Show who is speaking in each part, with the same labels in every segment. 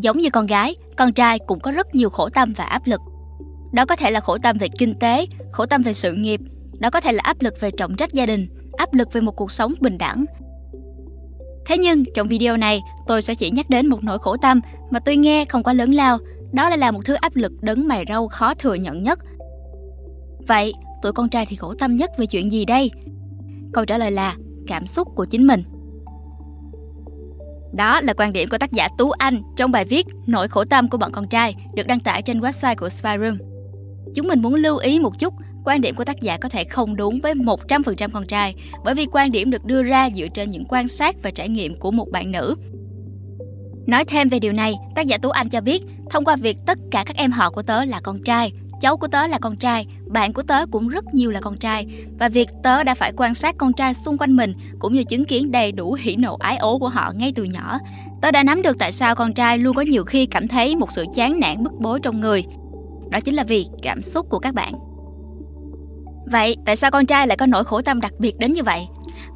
Speaker 1: Giống như con gái, con trai cũng có rất nhiều khổ tâm và áp lực. Đó có thể là khổ tâm về kinh tế, khổ tâm về sự nghiệp, đó có thể là áp lực về trọng trách gia đình, áp lực về một cuộc sống bình đẳng. Thế nhưng trong video này, tôi sẽ chỉ nhắc đến một nỗi khổ tâm mà tôi nghe không quá lớn lao, đó lại là một thứ áp lực đấng mày râu khó thừa nhận nhất. Vậy, tụi con trai thì khổ tâm nhất về chuyện gì đây? Câu trả lời là cảm xúc của chính mình. Đó là quan điểm của tác giả Tú Anh trong bài viết Nỗi khổ tâm của bọn con trai được đăng tải trên website của Spyroom. Chúng mình muốn lưu ý một chút, quan điểm của tác giả có thể không đúng với 100% con trai bởi vì quan điểm được đưa ra dựa trên những quan sát và trải nghiệm của một bạn nữ. Nói thêm về điều này, tác giả Tú Anh cho biết, thông qua việc tất cả các em họ của tớ là con trai, cháu của tớ là con trai, bạn của tớ cũng rất nhiều là con trai và việc tớ đã phải quan sát con trai xung quanh mình cũng như chứng kiến đầy đủ hỉ nộ ái ố của họ ngay từ nhỏ. Tớ đã nắm được tại sao con trai luôn có nhiều khi cảm thấy một sự chán nản bức bối trong người. Đó chính là vì cảm xúc của các bạn. Vậy tại sao con trai lại có nỗi khổ tâm đặc biệt đến như vậy?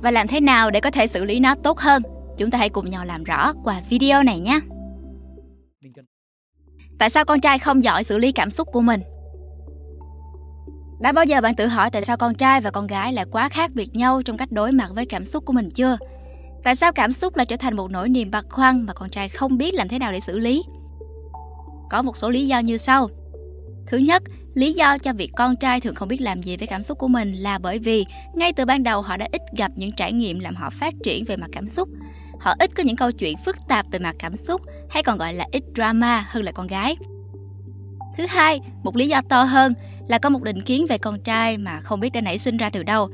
Speaker 1: Và làm thế nào để có thể xử lý nó tốt hơn? Chúng ta hãy cùng nhau làm rõ qua video này nhé. Tại sao con trai không giỏi xử lý cảm xúc của mình? Đã bao giờ bạn tự hỏi tại sao con trai và con gái lại quá khác biệt nhau trong cách đối mặt với cảm xúc của mình chưa? Tại sao cảm xúc lại trở thành một nỗi niềm băn khoăn mà con trai không biết làm thế nào để xử lý? Có một số lý do như sau. Thứ nhất, lý do cho việc con trai thường không biết làm gì với cảm xúc của mình là bởi vì ngay từ ban đầu họ đã ít gặp những trải nghiệm làm họ phát triển về mặt cảm xúc. Họ ít có những câu chuyện phức tạp về mặt cảm xúc hay còn gọi là ít drama hơn là con gái. Thứ hai, một lý do to hơn là có một định kiến về con trai mà không biết đã nảy sinh ra từ đâu.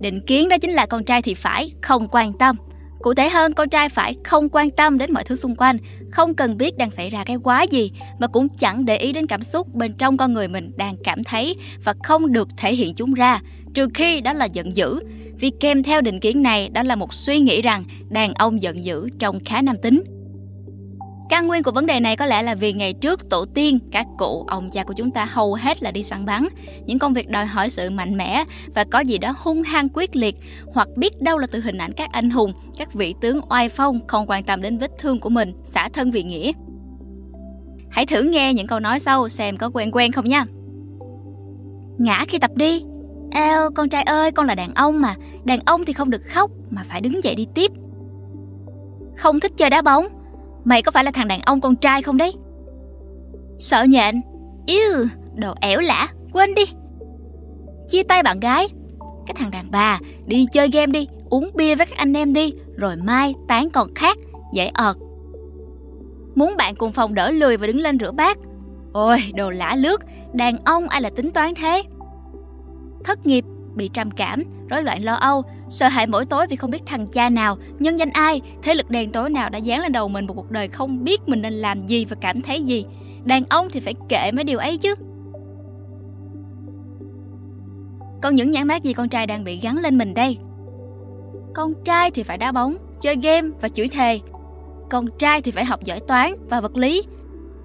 Speaker 1: Định kiến đó chính là con trai thì phải không quan tâm. Cụ thể hơn, con trai phải không quan tâm đến mọi thứ xung quanh, không cần biết đang xảy ra cái quá gì, mà cũng chẳng để ý đến cảm xúc bên trong con người mình đang cảm thấy và không được thể hiện chúng ra, trừ khi đó là giận dữ. Vì kèm theo định kiến này đó là một suy nghĩ rằng đàn ông giận dữ trông khá nam tính. Căn nguyên của vấn đề này có lẽ là vì ngày trước tổ tiên, các cụ, ông cha của chúng ta hầu hết là đi săn bắn. Những công việc đòi hỏi sự mạnh mẽ và có gì đó hung hăng quyết liệt hoặc biết đâu là từ hình ảnh các anh hùng, các vị tướng oai phong không quan tâm đến vết thương của mình, xả thân vì nghĩa. Hãy thử nghe những câu nói sau xem có quen quen không nha. Ngã khi tập đi. Eo, con trai ơi, con là đàn ông mà. Đàn ông thì không được khóc mà phải đứng dậy đi tiếp. Không thích chơi đá bóng Mày có phải là thằng đàn ông con trai không đấy? Sợ nhện Yêu, Đồ ẻo lả, Quên đi. Chia tay bạn gái. Cái thằng đàn bà, Đi chơi game đi, Uống bia với các anh em đi, Rồi mai tán còn khác, Dễ ợt Muốn bạn cùng phòng đỡ lười và đứng lên rửa bát. Ôi, đồ lả lướt, Đàn ông ai là tính toán thế? Thất nghiệp. Bị trầm cảm Rối loạn lo âu Sợ hãi mỗi tối vì không biết thằng cha nào, nhân danh ai, thế lực đen tối nào đã dán lên đầu mình một cuộc đời không biết mình nên làm gì và cảm thấy gì. Đàn ông thì phải kệ mấy điều ấy chứ. Còn những nhãn mát gì con trai đang bị gắn lên mình đây? Con trai thì phải đá bóng, chơi game và chửi thề. Con trai thì phải học giỏi toán và vật lý.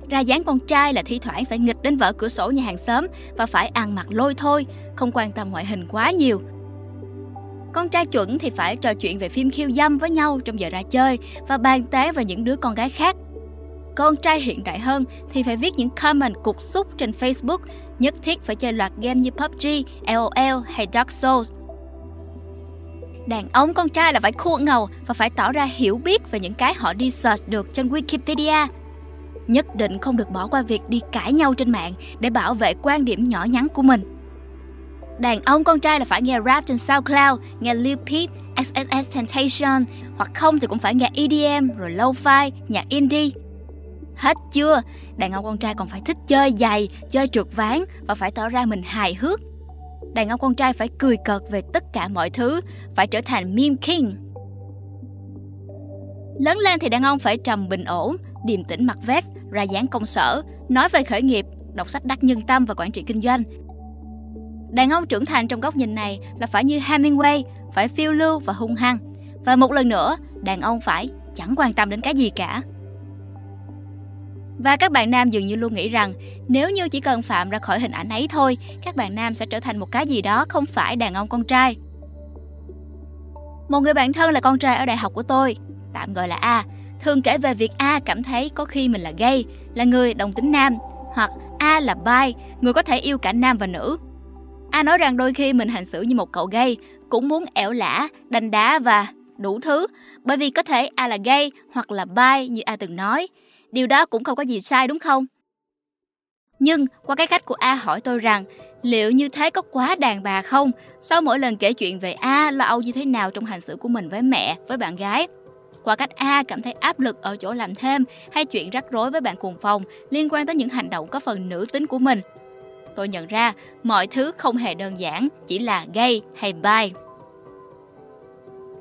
Speaker 1: Ra dáng con trai là thi thoảng phải nghịch đến vợ cửa sổ nhà hàng xóm và phải ăn mặc lôi thôi, không quan tâm ngoại hình quá nhiều con trai chuẩn thì phải trò chuyện về phim khiêu dâm với nhau trong giờ ra chơi và bàn tán về những đứa con gái khác. Con trai hiện đại hơn thì phải viết những comment cục xúc trên Facebook, nhất thiết phải chơi loạt game như PUBG, LOL hay Dark Souls. Đàn ông con trai là phải khua ngầu và phải tỏ ra hiểu biết về những cái họ đi search được trên Wikipedia. Nhất định không được bỏ qua việc đi cãi nhau trên mạng để bảo vệ quan điểm nhỏ nhắn của mình. Đàn ông con trai là phải nghe rap trên SoundCloud, nghe Lil Peep, XXX Temptation hoặc không thì cũng phải nghe EDM rồi lo-fi, nhạc indie. Hết chưa? Đàn ông con trai còn phải thích chơi giày, chơi trượt ván và phải tỏ ra mình hài hước. Đàn ông con trai phải cười cợt về tất cả mọi thứ, phải trở thành meme king. Lớn lên thì đàn ông phải trầm bình ổn, điềm tĩnh mặc vest, ra dáng công sở, nói về khởi nghiệp, đọc sách đắc nhân tâm và quản trị kinh doanh, Đàn ông trưởng thành trong góc nhìn này là phải như Hemingway, phải phiêu lưu và hung hăng. Và một lần nữa, đàn ông phải chẳng quan tâm đến cái gì cả. Và các bạn nam dường như luôn nghĩ rằng nếu như chỉ cần phạm ra khỏi hình ảnh ấy thôi, các bạn nam sẽ trở thành một cái gì đó không phải đàn ông con trai. Một người bạn thân là con trai ở đại học của tôi, tạm gọi là A, thường kể về việc A cảm thấy có khi mình là gay, là người đồng tính nam, hoặc A là bi, người có thể yêu cả nam và nữ. A nói rằng đôi khi mình hành xử như một cậu gay, cũng muốn ẻo lả, đanh đá và đủ thứ, bởi vì có thể A là gay hoặc là bi như A từng nói. Điều đó cũng không có gì sai đúng không? Nhưng qua cái cách của A hỏi tôi rằng liệu như thế có quá đàn bà không? Sau mỗi lần kể chuyện về A lo âu như thế nào trong hành xử của mình với mẹ, với bạn gái, qua cách A cảm thấy áp lực ở chỗ làm thêm hay chuyện rắc rối với bạn cùng phòng liên quan tới những hành động có phần nữ tính của mình. Tôi nhận ra mọi thứ không hề đơn giản, chỉ là gay hay bi.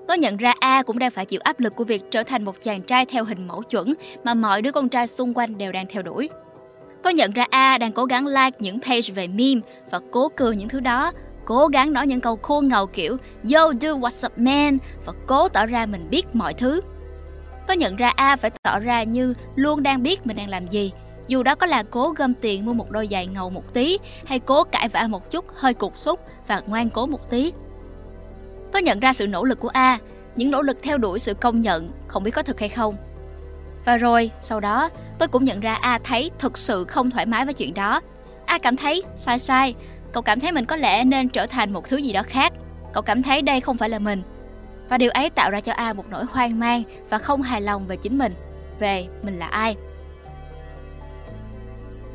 Speaker 1: Tôi nhận ra A cũng đang phải chịu áp lực của việc trở thành một chàng trai theo hình mẫu chuẩn mà mọi đứa con trai xung quanh đều đang theo đuổi. Tôi nhận ra A đang cố gắng like những page về meme và cố cười những thứ đó, cố gắng nói những câu khô ngầu kiểu Yo do what's up man và cố tỏ ra mình biết mọi thứ. Tôi nhận ra A phải tỏ ra như luôn đang biết mình đang làm gì, dù đó có là cố gom tiền mua một đôi giày ngầu một tí hay cố cãi vã một chút hơi cục xúc và ngoan cố một tí. Tôi nhận ra sự nỗ lực của A, những nỗ lực theo đuổi sự công nhận, không biết có thực hay không. Và rồi, sau đó, tôi cũng nhận ra A thấy thực sự không thoải mái với chuyện đó. A cảm thấy sai sai, cậu cảm thấy mình có lẽ nên trở thành một thứ gì đó khác. Cậu cảm thấy đây không phải là mình. Và điều ấy tạo ra cho A một nỗi hoang mang và không hài lòng về chính mình, về mình là ai.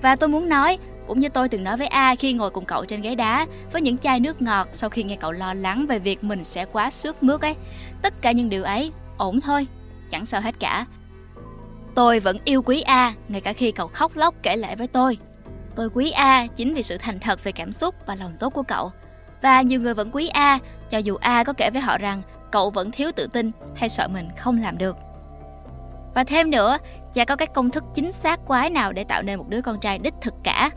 Speaker 1: Và tôi muốn nói, cũng như tôi từng nói với A khi ngồi cùng cậu trên ghế đá với những chai nước ngọt sau khi nghe cậu lo lắng về việc mình sẽ quá xước mướt ấy. Tất cả những điều ấy ổn thôi, chẳng sao hết cả. Tôi vẫn yêu quý A ngay cả khi cậu khóc lóc kể lại với tôi. Tôi quý A chính vì sự thành thật về cảm xúc và lòng tốt của cậu. Và nhiều người vẫn quý A cho dù A có kể với họ rằng cậu vẫn thiếu tự tin hay sợ mình không làm được. Và thêm nữa, chả có cái công thức chính xác quái nào để tạo nên một đứa con trai đích thực cả.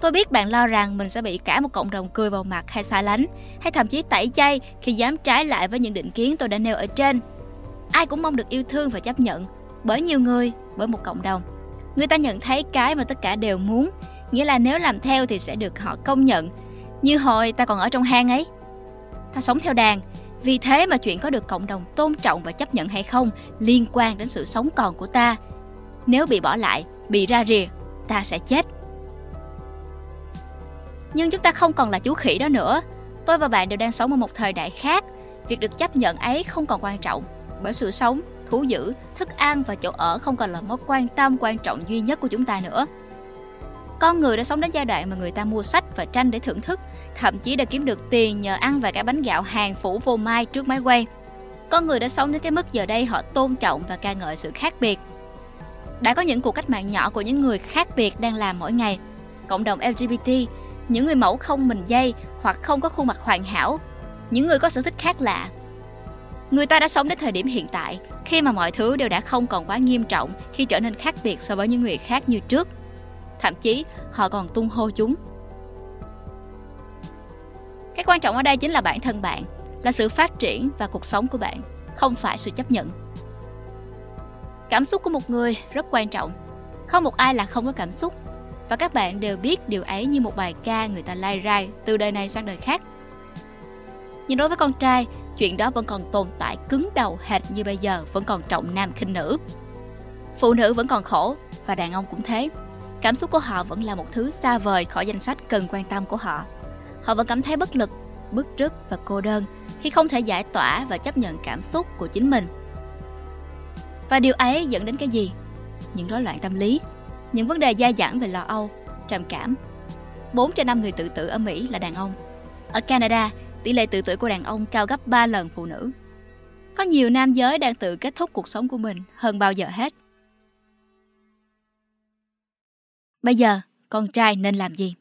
Speaker 1: Tôi biết bạn lo rằng mình sẽ bị cả một cộng đồng cười vào mặt hay xa lánh, hay thậm chí tẩy chay khi dám trái lại với những định kiến tôi đã nêu ở trên. Ai cũng mong được yêu thương và chấp nhận, bởi nhiều người, bởi một cộng đồng. Người ta nhận thấy cái mà tất cả đều muốn, nghĩa là nếu làm theo thì sẽ được họ công nhận. Như hồi ta còn ở trong hang ấy. Ta sống theo đàn, vì thế mà chuyện có được cộng đồng tôn trọng và chấp nhận hay không liên quan đến sự sống còn của ta. Nếu bị bỏ lại, bị ra rìa, ta sẽ chết. Nhưng chúng ta không còn là chú khỉ đó nữa. Tôi và bạn đều đang sống ở một thời đại khác. Việc được chấp nhận ấy không còn quan trọng. Bởi sự sống, thú dữ, thức ăn và chỗ ở không còn là mối quan tâm quan trọng duy nhất của chúng ta nữa. Con người đã sống đến giai đoạn mà người ta mua sách và tranh để thưởng thức, thậm chí đã kiếm được tiền nhờ ăn vài cái bánh gạo hàng phủ vô mai trước máy quay. Con người đã sống đến cái mức giờ đây họ tôn trọng và ca ngợi sự khác biệt. Đã có những cuộc cách mạng nhỏ của những người khác biệt đang làm mỗi ngày. Cộng đồng LGBT, những người mẫu không mình dây hoặc không có khuôn mặt hoàn hảo, những người có sở thích khác lạ. Người ta đã sống đến thời điểm hiện tại, khi mà mọi thứ đều đã không còn quá nghiêm trọng khi trở nên khác biệt so với những người khác như trước. Thậm chí, họ còn tung hô chúng. Cái quan trọng ở đây chính là bản thân bạn, là sự phát triển và cuộc sống của bạn, không phải sự chấp nhận. Cảm xúc của một người rất quan trọng. Không một ai là không có cảm xúc và các bạn đều biết điều ấy như một bài ca người ta lai rai từ đời này sang đời khác. Nhưng đối với con trai, chuyện đó vẫn còn tồn tại cứng đầu hệt như bây giờ vẫn còn trọng nam khinh nữ. Phụ nữ vẫn còn khổ và đàn ông cũng thế. Cảm xúc của họ vẫn là một thứ xa vời khỏi danh sách cần quan tâm của họ. Họ vẫn cảm thấy bất lực, bức rứt và cô đơn khi không thể giải tỏa và chấp nhận cảm xúc của chính mình. Và điều ấy dẫn đến cái gì? Những rối loạn tâm lý, những vấn đề dai dẳng về lo âu, trầm cảm. 4 trên 5 người tự tử ở Mỹ là đàn ông. Ở Canada, tỷ lệ tự tử của đàn ông cao gấp 3 lần phụ nữ. Có nhiều nam giới đang tự kết thúc cuộc sống của mình hơn bao giờ hết. Bây giờ, con trai nên làm gì?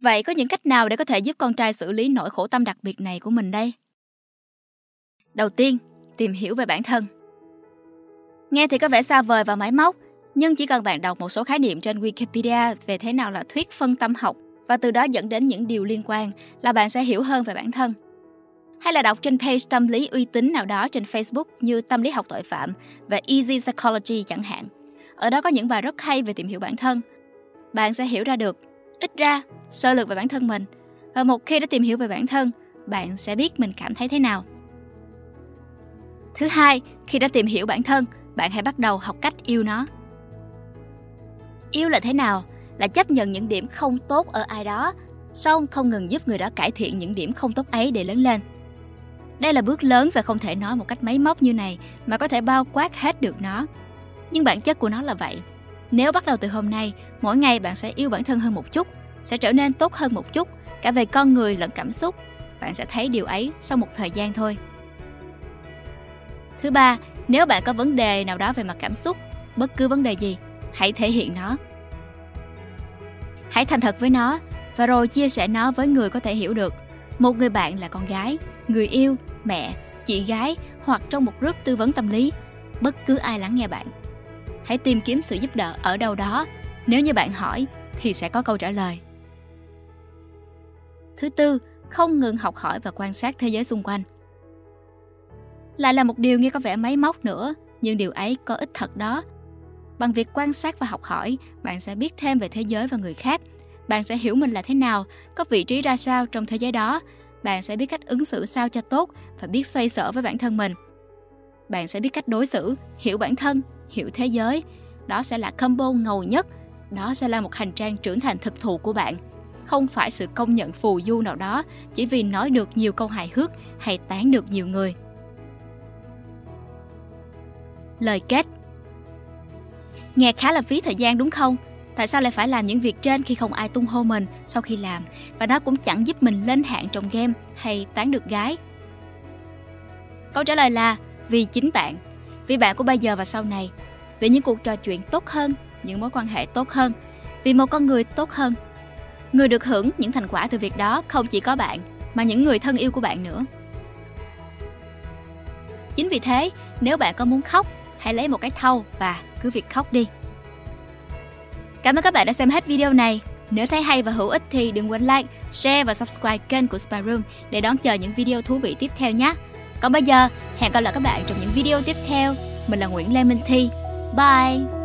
Speaker 1: Vậy có những cách nào để có thể giúp con trai xử lý nỗi khổ tâm đặc biệt này của mình đây? Đầu tiên, tìm hiểu về bản thân. Nghe thì có vẻ xa vời và máy móc, nhưng chỉ cần bạn đọc một số khái niệm trên Wikipedia về thế nào là thuyết phân tâm học và từ đó dẫn đến những điều liên quan là bạn sẽ hiểu hơn về bản thân. Hay là đọc trên page tâm lý uy tín nào đó trên Facebook như Tâm lý học tội phạm và Easy Psychology chẳng hạn. Ở đó có những bài rất hay về tìm hiểu bản thân. Bạn sẽ hiểu ra được, ít ra, sơ lược về bản thân mình. Và một khi đã tìm hiểu về bản thân, bạn sẽ biết mình cảm thấy thế nào. Thứ hai, khi đã tìm hiểu bản thân, bạn hãy bắt đầu học cách yêu nó. Yêu là thế nào? Là chấp nhận những điểm không tốt ở ai đó, song không ngừng giúp người đó cải thiện những điểm không tốt ấy để lớn lên. Đây là bước lớn và không thể nói một cách máy móc như này mà có thể bao quát hết được nó. Nhưng bản chất của nó là vậy. Nếu bắt đầu từ hôm nay, mỗi ngày bạn sẽ yêu bản thân hơn một chút, sẽ trở nên tốt hơn một chút, cả về con người lẫn cảm xúc. Bạn sẽ thấy điều ấy sau một thời gian thôi. Thứ ba, nếu bạn có vấn đề nào đó về mặt cảm xúc, bất cứ vấn đề gì, hãy thể hiện nó. Hãy thành thật với nó và rồi chia sẻ nó với người có thể hiểu được. Một người bạn là con gái, người yêu, mẹ, chị gái hoặc trong một group tư vấn tâm lý, bất cứ ai lắng nghe bạn. Hãy tìm kiếm sự giúp đỡ ở đâu đó. Nếu như bạn hỏi thì sẽ có câu trả lời. Thứ tư, không ngừng học hỏi và quan sát thế giới xung quanh. Lại là một điều nghe có vẻ máy móc nữa, nhưng điều ấy có ích thật đó. Bằng việc quan sát và học hỏi, bạn sẽ biết thêm về thế giới và người khác. Bạn sẽ hiểu mình là thế nào, có vị trí ra sao trong thế giới đó. Bạn sẽ biết cách ứng xử sao cho tốt và biết xoay sở với bản thân mình. Bạn sẽ biết cách đối xử, hiểu bản thân, hiểu thế giới. Đó sẽ là combo ngầu nhất. Đó sẽ là một hành trang trưởng thành thực thụ của bạn. Không phải sự công nhận phù du nào đó chỉ vì nói được nhiều câu hài hước hay tán được nhiều người. Lời kết Nghe khá là phí thời gian đúng không? Tại sao lại phải làm những việc trên khi không ai tung hô mình sau khi làm và nó cũng chẳng giúp mình lên hạng trong game hay tán được gái? Câu trả lời là vì chính bạn, vì bạn của bây giờ và sau này, vì những cuộc trò chuyện tốt hơn, những mối quan hệ tốt hơn, vì một con người tốt hơn. Người được hưởng những thành quả từ việc đó không chỉ có bạn, mà những người thân yêu của bạn nữa. Chính vì thế, nếu bạn có muốn khóc hãy lấy một cái thau và cứ việc khóc đi. Cảm ơn các bạn đã xem hết video này. Nếu thấy hay và hữu ích thì đừng quên like, share và subscribe kênh của Spy Room để đón chờ những video thú vị tiếp theo nhé. Còn bây giờ, hẹn gặp lại các bạn trong những video tiếp theo. Mình là Nguyễn Lê Minh Thi. Bye!